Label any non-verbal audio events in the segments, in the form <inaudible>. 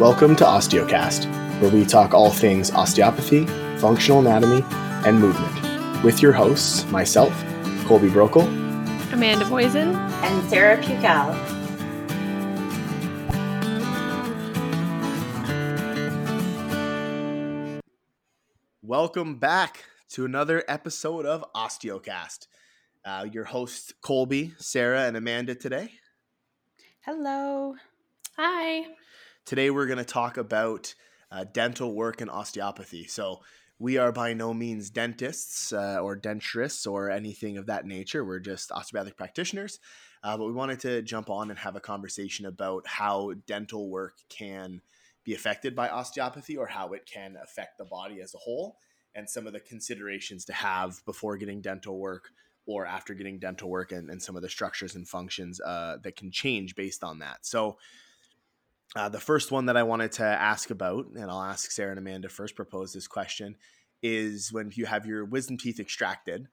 Welcome to Osteocast, where we talk all things osteopathy, functional anatomy, and movement. With your hosts, myself, Colby Brokel, Amanda Boysen, and Sarah Pucal. Welcome back to another episode of Osteocast. Uh, your hosts, Colby, Sarah, and Amanda today. Hello. Hi. Today we're going to talk about uh, dental work and osteopathy. So, we are by no means dentists uh, or denturists or anything of that nature. We're just osteopathic practitioners. Uh, but we wanted to jump on and have a conversation about how dental work can be affected by osteopathy or how it can affect the body as a whole and some of the considerations to have before getting dental work or after getting dental work and, and some of the structures and functions uh, that can change based on that. So, uh, the first one that I wanted to ask about, and I'll ask Sarah and Amanda first propose this question, is when you have your wisdom teeth extracted,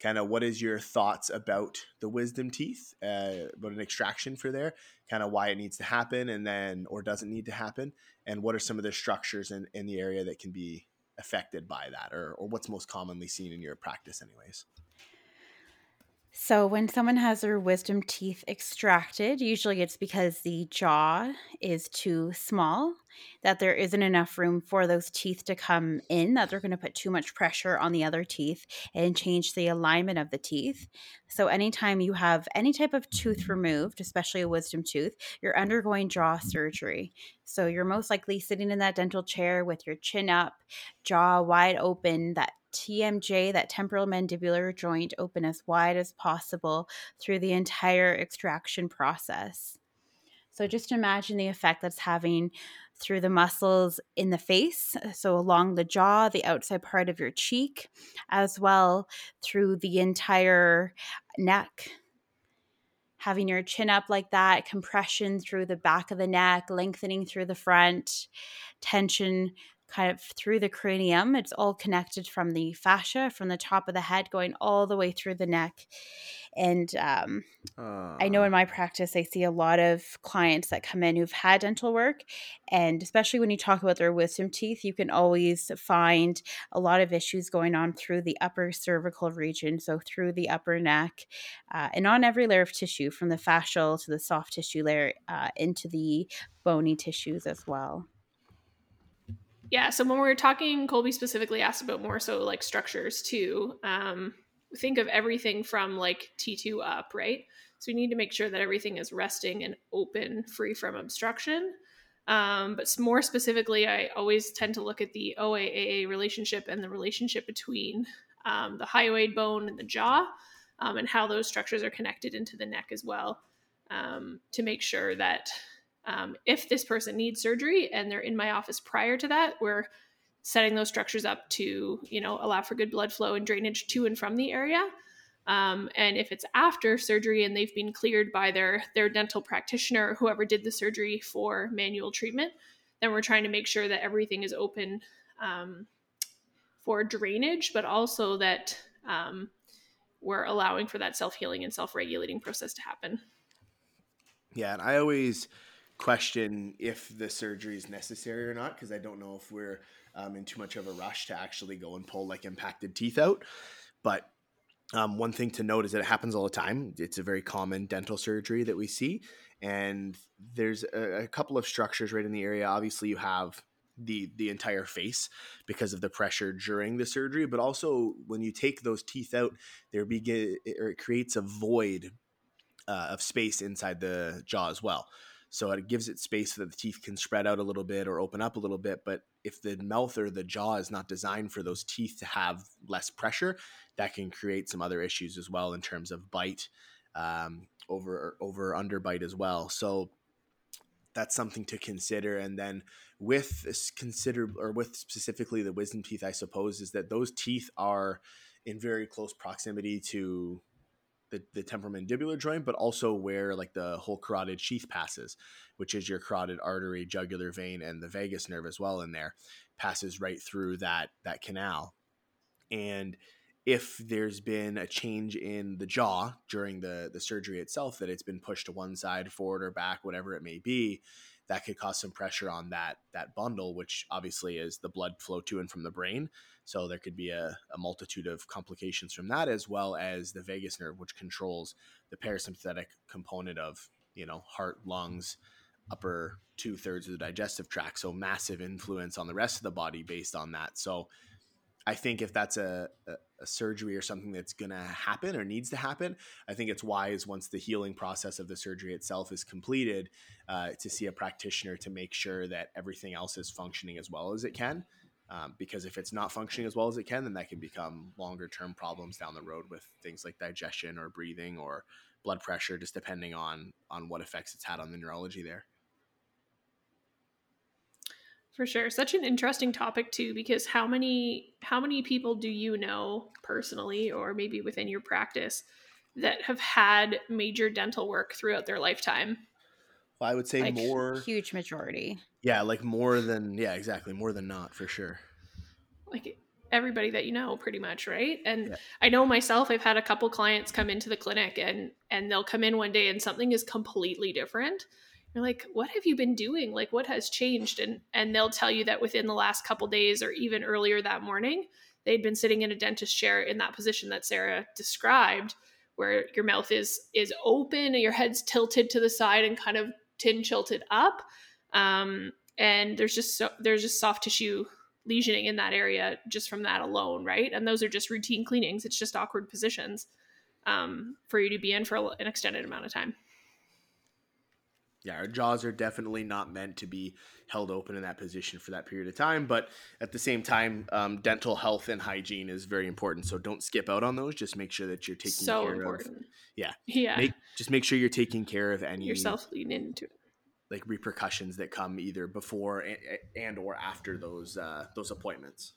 kind of what is your thoughts about the wisdom teeth, uh, about an extraction for there, kind of why it needs to happen and then, or doesn't need to happen, and what are some of the structures in, in the area that can be affected by that, or, or what's most commonly seen in your practice, anyways? So, when someone has their wisdom teeth extracted, usually it's because the jaw is too small, that there isn't enough room for those teeth to come in, that they're going to put too much pressure on the other teeth and change the alignment of the teeth. So, anytime you have any type of tooth removed, especially a wisdom tooth, you're undergoing jaw surgery. So, you're most likely sitting in that dental chair with your chin up, jaw wide open, that TMJ, that temporal mandibular joint, open as wide as possible through the entire extraction process. So just imagine the effect that's having through the muscles in the face, uh, so along the jaw, the outside part of your cheek, as well through the entire neck. Having your chin up like that, compression through the back of the neck, lengthening through the front, tension kind of through the cranium. It's all connected from the fascia, from the top of the head, going all the way through the neck. And um, uh. I know in my practice, I see a lot of clients that come in who've had dental work. And especially when you talk about their wisdom teeth, you can always find a lot of issues going on through the upper cervical region. So through the upper neck uh, and on every layer of tissue, from the fascial to the soft tissue layer uh, into the bony tissues as well. Yeah, so when we are talking, Colby specifically asked about more so like structures too. Um, think of everything from like T2 up, right? So we need to make sure that everything is resting and open, free from obstruction. Um, but more specifically, I always tend to look at the OAAA relationship and the relationship between um, the hyoid bone and the jaw um, and how those structures are connected into the neck as well um, to make sure that um, if this person needs surgery and they're in my office prior to that, we're setting those structures up to you know allow for good blood flow and drainage to and from the area. Um, and if it's after surgery and they've been cleared by their their dental practitioner or whoever did the surgery for manual treatment, then we're trying to make sure that everything is open um, for drainage, but also that um, we're allowing for that self healing and self regulating process to happen. Yeah, and I always question if the surgery is necessary or not because I don't know if we're um, in too much of a rush to actually go and pull like impacted teeth out. But um, one thing to note is that it happens all the time. It's a very common dental surgery that we see, and there's a, a couple of structures right in the area. Obviously, you have the the entire face because of the pressure during the surgery, but also when you take those teeth out, there begin or it creates a void uh, of space inside the jaw as well. So it gives it space so that the teeth can spread out a little bit or open up a little bit. But if the mouth or the jaw is not designed for those teeth to have less pressure, that can create some other issues as well in terms of bite, um, over over under bite as well. So that's something to consider. And then with consider or with specifically the wisdom teeth, I suppose, is that those teeth are in very close proximity to the, the temporomandibular joint, but also where like the whole carotid sheath passes, which is your carotid artery, jugular vein, and the vagus nerve as well in there, passes right through that that canal. And if there's been a change in the jaw during the the surgery itself, that it's been pushed to one side, forward or back, whatever it may be, that could cause some pressure on that that bundle, which obviously is the blood flow to and from the brain. So there could be a, a multitude of complications from that, as well as the vagus nerve, which controls the parasympathetic component of you know heart, lungs, upper two thirds of the digestive tract. So massive influence on the rest of the body based on that. So I think if that's a, a, a surgery or something that's going to happen or needs to happen, I think it's wise once the healing process of the surgery itself is completed uh, to see a practitioner to make sure that everything else is functioning as well as it can. Um, because if it's not functioning as well as it can, then that can become longer term problems down the road with things like digestion or breathing or blood pressure, just depending on on what effects it's had on the neurology there. For sure. Such an interesting topic too because how many how many people do you know personally or maybe within your practice that have had major dental work throughout their lifetime? Well, I would say Like, more Huge majority. yeah, like more than yeah, exactly, more than not for sure. Like everybody that you know pretty much, right? And Yeah. I know myself I've had a couple clients come into the clinic and and they'll come in one day and something is completely different. You're like, "What have you been doing? Like what has changed?" And and they'll tell you that within the last couple days or even earlier that morning, they'd been sitting in a dentist chair in that position that Sarah described where your mouth is is open and your head's tilted to the side and kind of tin tilted up um, and there's just so, there's just soft tissue lesioning in that area just from that alone right and those are just routine cleanings it's just awkward positions um, for you to be in for an extended amount of time Yeah, our jaws are definitely not meant to be held open in that position for that period of time. But at the same time, um, dental health and hygiene is very important. So don't skip out on those. Just make sure that you're taking so care important yeah. yeah. Make, just make sure you're taking care of any yourself lean into it like repercussions that come either before and, and or after those uh, those appointments.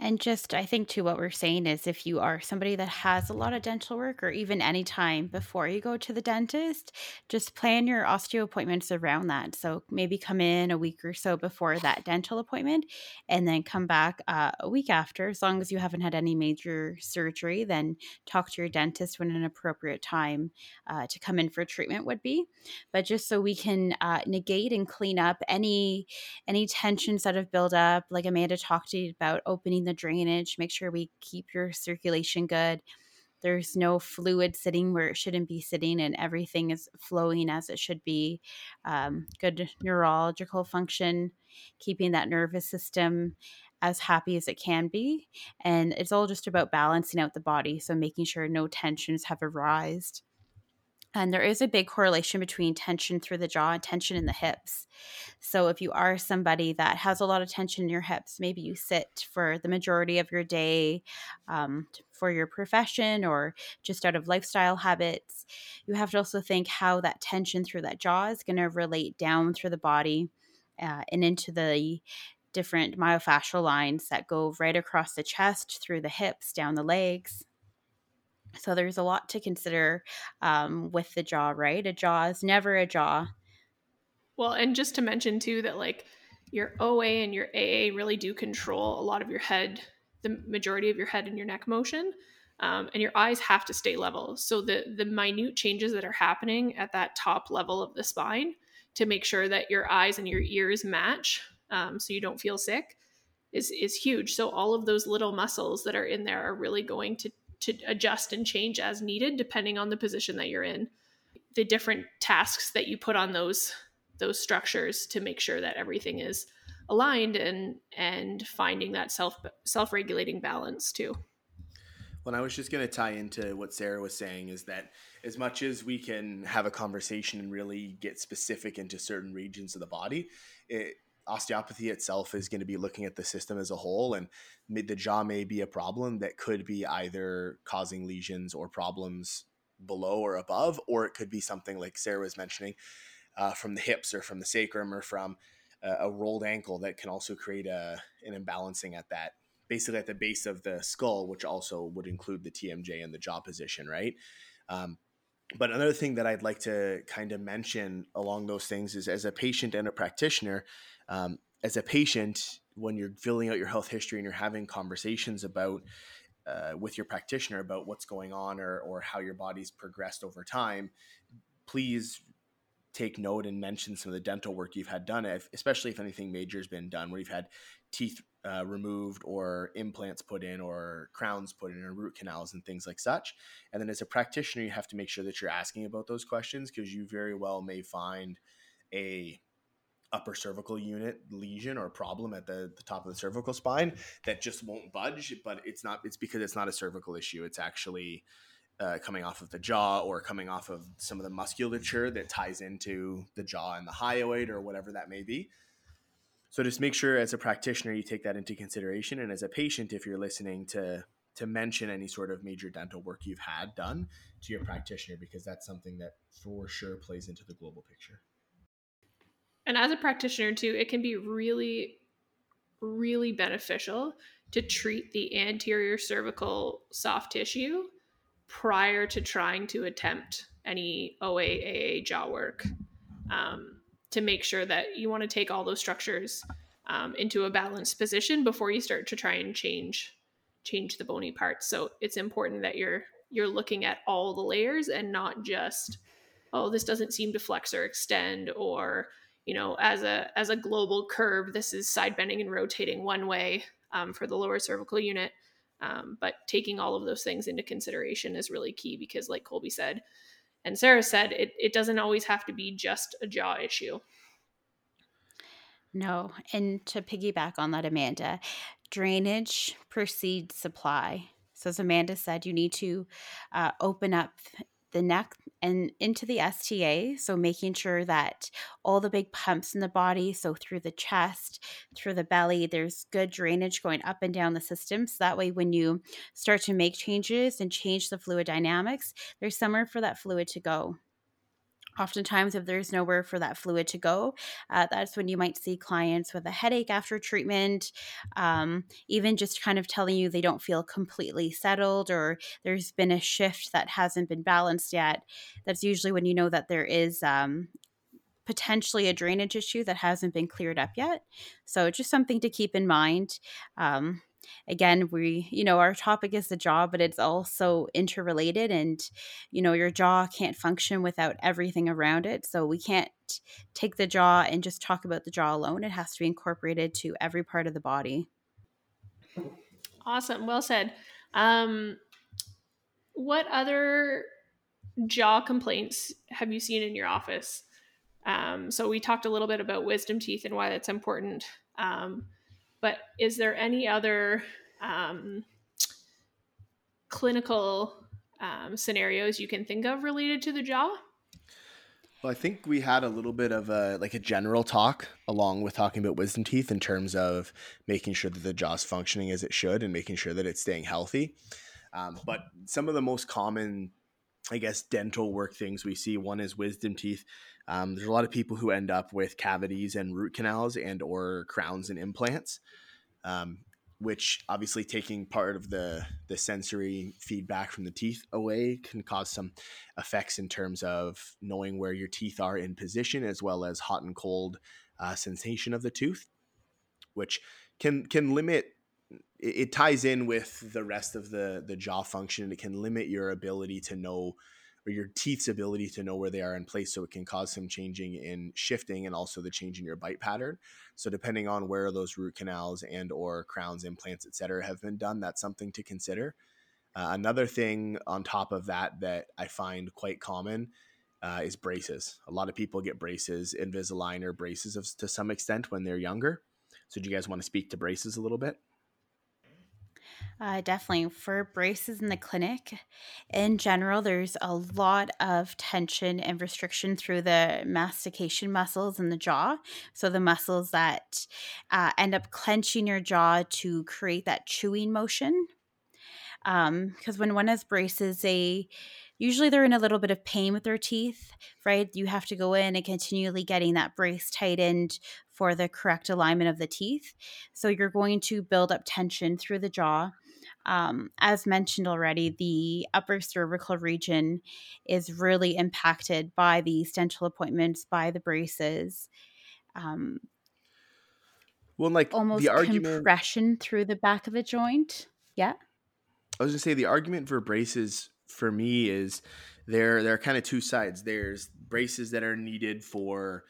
And just, I think, to what we're saying is if you are somebody that has a lot of dental work or even any time before you go to the dentist, just plan your osteo appointments around that. So maybe come in a week or so before that dental appointment and then come back uh, a week after. As long as you haven't had any major surgery, then talk to your dentist when an appropriate time uh, to come in for treatment would be. But just so we can uh, negate and clean up any any tensions that have built up like amanda talked to you about opening the drainage make sure we keep your circulation good. There's no fluid sitting where it shouldn't be sitting and everything is flowing as it should be. Um, good neurological function keeping that nervous system as happy as it can be. And it's all just about balancing out the body so making sure no tensions have arisen and there is a big correlation between tension through the jaw and tension in the hips. So, if you are somebody that has a lot of tension in your hips, maybe you sit for the majority of your day um, for your profession or just out of lifestyle habits, you have to also think how that tension through that jaw is going to relate down through the body uh, and into the different myofascial lines that go right across the chest, through the hips, down the legs. So there's a lot to consider um, with the jaw, right? A jaw is never a jaw. Well, and just to mention too that like your OA and your AA really do control a lot of your head, the majority of your head and your neck motion, um, and your eyes have to stay level. So the the minute changes that are happening at that top level of the spine to make sure that your eyes and your ears match, um, so you don't feel sick, is is huge. So all of those little muscles that are in there are really going to to adjust and change as needed depending on the position that you're in. The different tasks that you put on those those structures to make sure that everything is aligned and and finding that self self-regulating balance too. When I was just going to tie into what Sarah was saying is that as much as we can have a conversation and really get specific into certain regions of the body, it, osteopathy itself is going to be looking at the system as a whole, and the jaw may be a problem that could be either causing lesions or problems below or above, or it could be something like Sarah was mentioning uh, from the hips or from the sacrum or from a, a rolled ankle that can also create a, an imbalancing at that basically at the base of the skull, which also would include the TMJ and the jaw position, right? Um, but another thing that I'd like to kind of mention along those things is as a patient and a practitioner, um, as a patient, when you're filling out your health history and you're having conversations about uh, with your practitioner about what's going on or, or how your body's progressed over time, please take note and mention some of the dental work you've had done, if, especially if anything major has been done, where you've had teeth uh, removed or implants put in or crowns put in or root canals and things like such. And then as a practitioner, you have to make sure that you're asking about those questions because you very well may find a upper cervical unit lesion or problem at the, the top of the cervical spine that just won't budge but it's not it's because it's not a cervical issue. It's actually uh, coming off of the jaw or coming off of some of the musculature that ties into the jaw and the hyoid or whatever that may be. So just make sure as a practitioner you take that into consideration. And as a patient if you're listening to to mention any sort of major dental work you've had done to your practitioner because that's something that for sure plays into the global picture and as a practitioner too it can be really really beneficial to treat the anterior cervical soft tissue prior to trying to attempt any OA jaw work um, to make sure that you want to take all those structures um, into a balanced position before you start to try and change change the bony parts. So it's important that you're you're looking at all the layers and not just oh this doesn't seem to flex or extend or you know as a as a global curve this is side bending and rotating one way um, for the lower cervical unit um, but taking all of those things into consideration is really key because, like Colby said, and Sarah said, it, it doesn't always have to be just a jaw issue. No. And to piggyback on that, Amanda, drainage precedes supply. So, as Amanda said, you need to uh, open up the neck and into the STA. So, making sure that all the big pumps in the body, so through the chest, through the belly, there's good drainage going up and down the system. So, that way, when you start to make changes and change the fluid dynamics, there's somewhere for that fluid to go. Oftentimes, if there's nowhere for that fluid to go, uh, that's when you might see clients with a headache after treatment, um, even just kind of telling you they don't feel completely settled or there's been a shift that hasn't been balanced yet. That's usually when you know that there is um, potentially a drainage issue that hasn't been cleared up yet. So, just something to keep in mind. Um, again we you know our topic is the jaw but it's also interrelated and you know your jaw can't function without everything around it so we can't take the jaw and just talk about the jaw alone it has to be incorporated to every part of the body. Awesome well said. Um what other jaw complaints have you seen in your office? Um, so we talked a little bit about wisdom teeth and why that's important. Um, but is there any other um, clinical um, scenarios you can think of related to the jaw? Well, I think we had a little bit of a like a general talk along with talking about wisdom teeth in terms of making sure that the jaw's functioning as it should and making sure that it's staying healthy. Um, but some of the most common, I guess, dental work things we see one is wisdom teeth. Um, there's a lot of people who end up with cavities and root canals and or crowns and implants, um, which obviously taking part of the the sensory feedback from the teeth away can cause some effects in terms of knowing where your teeth are in position as well as hot and cold uh, sensation of the tooth, which can can limit. It, ties in with the rest of the the jaw function. And it can limit your ability to know or your teeth's ability to know where they are in place so it can cause some changing in shifting and also the change in your bite pattern. So depending on where those root canals and or crowns implants etc have been done that's something to consider. Uh, another thing on top of that that i find quite common uh, is braces. A lot of people get braces invisalign or braces of, to some extent when they're younger. So do you guys want to speak to braces a little bit uh, definitely. For braces in the clinic, in general, there's a lot of tension and restriction through the mastication muscles in the jaw. So, the muscles that uh, end up clenching your jaw to create that chewing motion. Um, because um, when one has braces, they usually they're in a little bit of pain with their teeth, right? You have to go in and continually getting that brace tightened for the correct alignment of the teeth. So you're going to build up tension through the jaw. Um, as mentioned already, the upper cervical region is really impacted by the dental appointments, by the braces. Um, well, like almost the argument compression through the back of the joint. Yeah. I was gonna say the argument for braces for me is there there are kind of two sides. There's braces that are needed for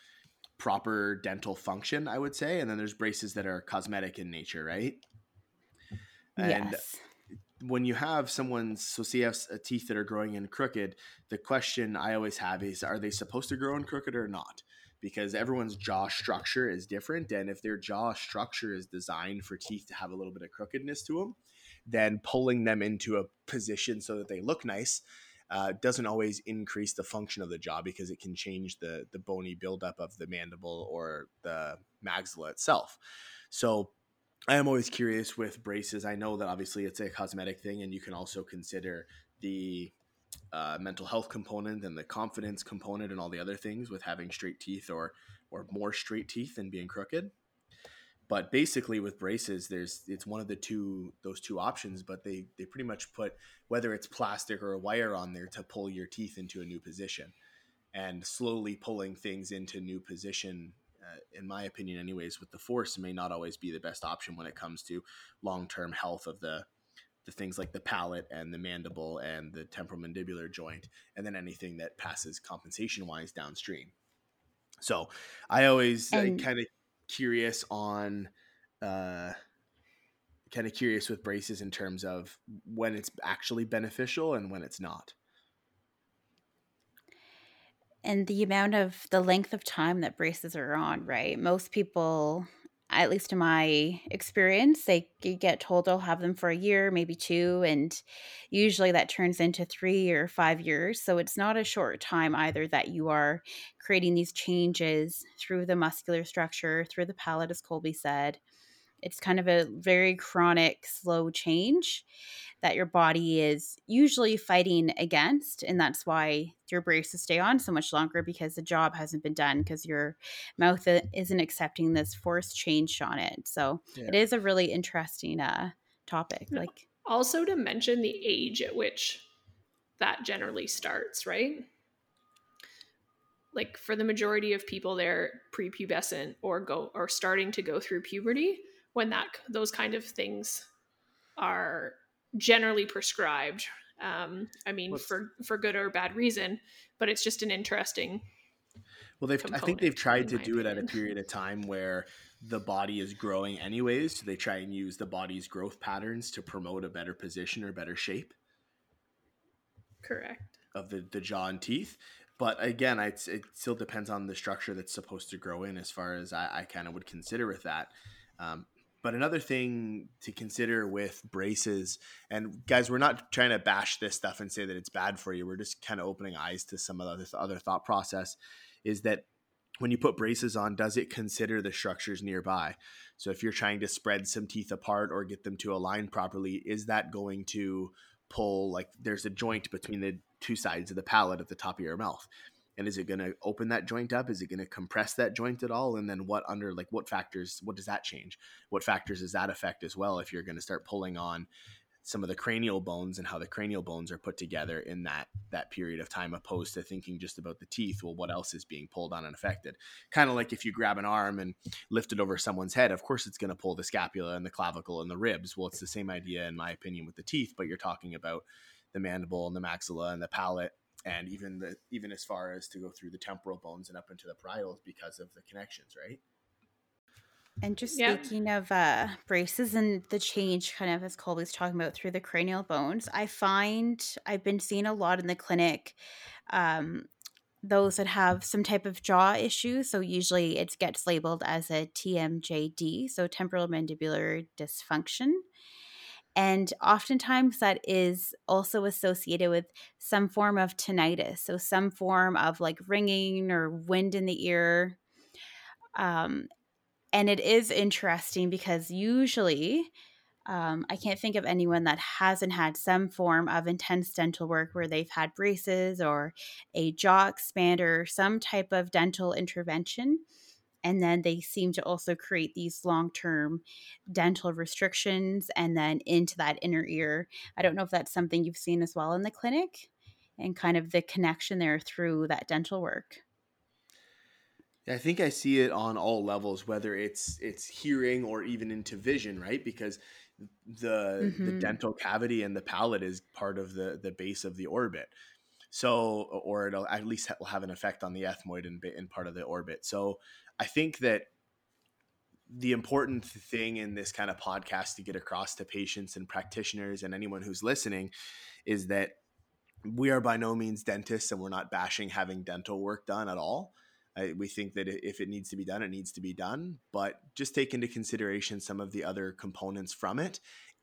proper dental function, I would say, and then there's braces that are cosmetic in nature, right? And yes. when you have someone's so see have uh, teeth that are growing in crooked, the question I always have is are they supposed to grow in crooked or not? Because everyone's jaw structure is different, and if their jaw structure is designed for teeth to have a little bit of crookedness to them, then pulling them into a position so that they look nice uh, doesn't always increase the function of the jaw because it can change the the bony buildup of the mandible or the maxilla itself. So I am always curious with braces. I know that obviously it's a cosmetic thing, and you can also consider the uh, mental health component and the confidence component and all the other things with having straight teeth or or more straight teeth than being crooked but basically with braces there's it's one of the two those two options but they they pretty much put whether it's plastic or a wire on there to pull your teeth into a new position and slowly pulling things into new position uh, in my opinion anyways with the force may not always be the best option when it comes to long-term health of the the things like the palate and the mandible and the temporomandibular joint and then anything that passes compensation wise downstream. So i always kind of curious on uh kind of curious with braces in terms of when it's actually beneficial and when it's not. And the amount of the length of time that braces are on right? Most people at least in my experience they get told they'll have them for a year maybe two and usually that turns into three or five years so it's not a short time either that you are creating these changes through the muscular structure through the palate as colby said. It's kind of a very chronic slow change that your body is usually fighting against. And that's why your braces stay on so much longer because the job hasn't been done because your mouth isn't accepting this forced change on it. So yeah. it is a really interesting uh, topic. Like also to mention the age at which that generally starts, right? Like for the majority of people, they're prepubescent or go or starting to go through puberty when that those kind of things are generally prescribed. Um, I mean, What's, for for good or bad reason, but it's just an interesting. Well, they've I think they've tried to do opinion. it at a period of time where the body is growing anyways, so they try and use the body's growth patterns to promote a better position or better shape. Correct. Of the the jaw and teeth, but again, it's, it still depends on the structure that's supposed to grow in. As far as I, I kind of would consider with that. Um, but another thing to consider with braces, and guys, we're not trying to bash this stuff and say that it's bad for you. We're just kind of opening eyes to some of the other thought process. Is that when you put braces on, does it consider the structures nearby? So if you're trying to spread some teeth apart or get them to align properly, is that going to pull like there's a joint between the two sides of the palate at the top of your mouth? And is it going to open that joint up? Is it going to compress that joint at all? And then what under like what factors what does that change? What factors does that affect as well if you're going to start pulling on some of the cranial bones and how the cranial bones are put together in that that period of time opposed to thinking just about the teeth well what else is being pulled on and affected? Kind of like if you grab an arm and lift it over someone's head of course it's going to pull the scapula and the clavicle and the ribs. Well it's the same idea in my opinion with the teeth but you're talking about the mandible and the maxilla and the palate and even the even as far as to go through the temporal bones and up into the parietals because of the connections, right? And just speaking of uh, braces and the change, kind of as Colby's talking about through the cranial bones, I find I've been seeing a lot in the clinic. Um, those that have some type of jaw issue, so usually it gets labeled as a TMJD, so temporal mandibular dysfunction. And oftentimes that is also associated with some form of tinnitus. So, some form of like ringing or wind in the ear. Um, and it is interesting because usually um, I can't think of anyone that hasn't had some form of intense dental work where they've had braces or a jaw expander, some type of dental intervention and then they seem to also create these long-term dental restrictions and then into that inner ear i don't know if that's something you've seen as well in the clinic and kind of the connection there through that dental work I think I see it on all levels, whether it's it's hearing or even into vision, right? Because the mm-hmm. the dental cavity and the palate is part of the the base of the orbit. So, or it'll at least will have an effect on the ethmoid and in part of the orbit. So, I think that the important thing in this kind of podcast to get across to patients and practitioners and anyone who's listening is that we are by no means dentists and we're not bashing having dental work done at all. I, we think that if it needs to be done, it needs to be done, but just take into consideration some of the other components from it.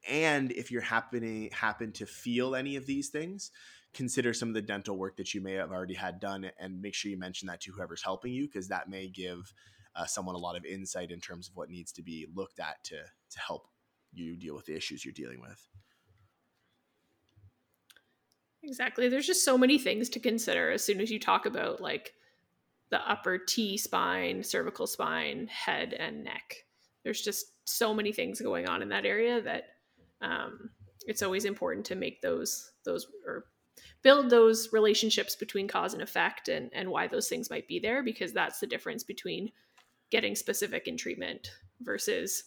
And if you're happening happen to feel any of these things, consider some of the dental work that you may have already had done, and make sure you mention that to whoever's helping you, because that may give uh, someone a lot of insight in terms of what needs to be looked at to to help you deal with the issues you're dealing with. Exactly. There's just so many things to consider as soon as you talk about like the upper T spine, cervical spine, head, and neck. There's just so many things going on in that area that um, it's always important to make those those or build those relationships between cause and effect and and why those things might be there because that's the difference between getting specific in treatment versus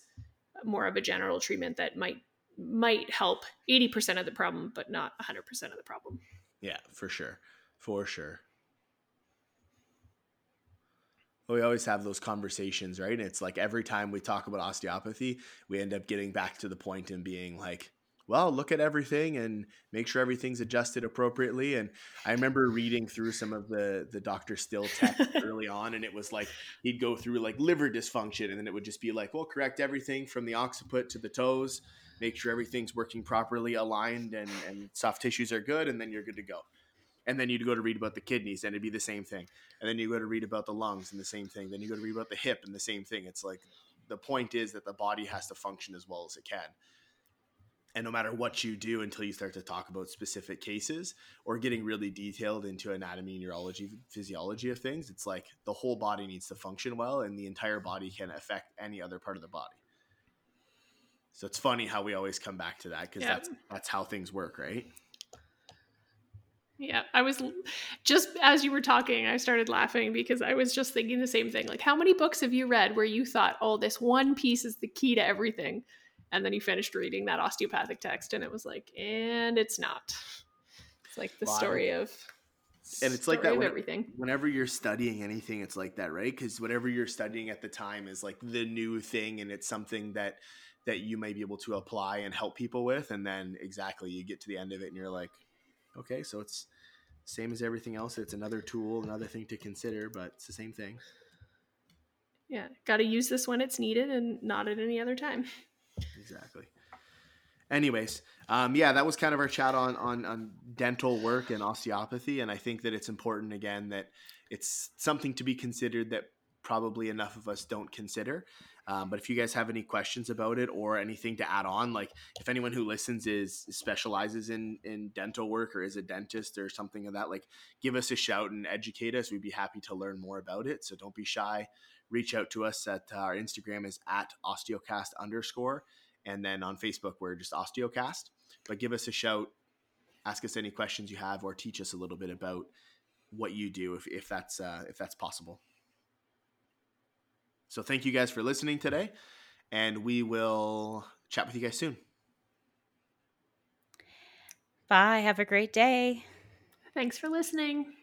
more of a general treatment that might might help 80% of the problem, but not 100% of the problem. Yeah, for sure. For sure. we always have those conversations, right? It's like every time we talk about osteopathy, we end up getting back to the point and being like, well, look at everything and make sure everything's adjusted appropriately. And I remember reading through some of the the Dr. Still text <laughs> early on, and it was like he'd go through like liver dysfunction, and then it would just be like, well, correct everything from the occiput to the toes, make sure everything's working properly, aligned, and and soft tissues are good, and then you're good to go. And then you'd go to read about the kidneys, and it'd be the same thing. And then you go to read about the lungs, and the same thing. Then you go to read about the hip, and the same thing. It's like the point is that the body has to function as well as it can and no matter what you do until you start to talk about specific cases or getting really detailed into anatomy neurology physiology of things it's like the whole body needs to function well and the entire body can affect any other part of the body so it's funny how we always come back to that because yeah. that's that's how things work right yeah, I was just as you were talking, I started laughing because I was just thinking the same thing. Like, how many books have you read where you thought, oh, this one piece is the key to everything? And then he finished reading that osteopathic text and it was like and it's not. It's like the wow. story of and it's like that when, everything. whenever you're studying anything it's like that right? Because whatever you're studying at the time is like the new thing and it's something that that you may be able to apply and help people with and then exactly you get to the end of it and you're like okay so it's same as everything else. It's another tool another thing to consider but it's the same thing. Yeah got to use this when it's needed and not at any other time <laughs> Exactly. Anyways, um, yeah, that was kind of our chat on, on on dental work and osteopathy, and I think that it's important again that it's something to be considered that probably enough of us don't consider. Um, but if you guys have any questions about it or anything to add on, like if anyone who listens is specializes in in dental work or is a dentist or something of that, like give us a shout and educate us. We'd be happy to learn more about it. So don't be shy reach out to us at uh, our Instagram is at osteocast underscore. And then on Facebook, we're just osteocast. But give us a shout, ask us any questions you have, or teach us a little bit about what you do if, if that's uh, if that's possible. So thank you guys for listening today, and we will chat with you guys soon. Bye. Have a great day. Thanks for listening.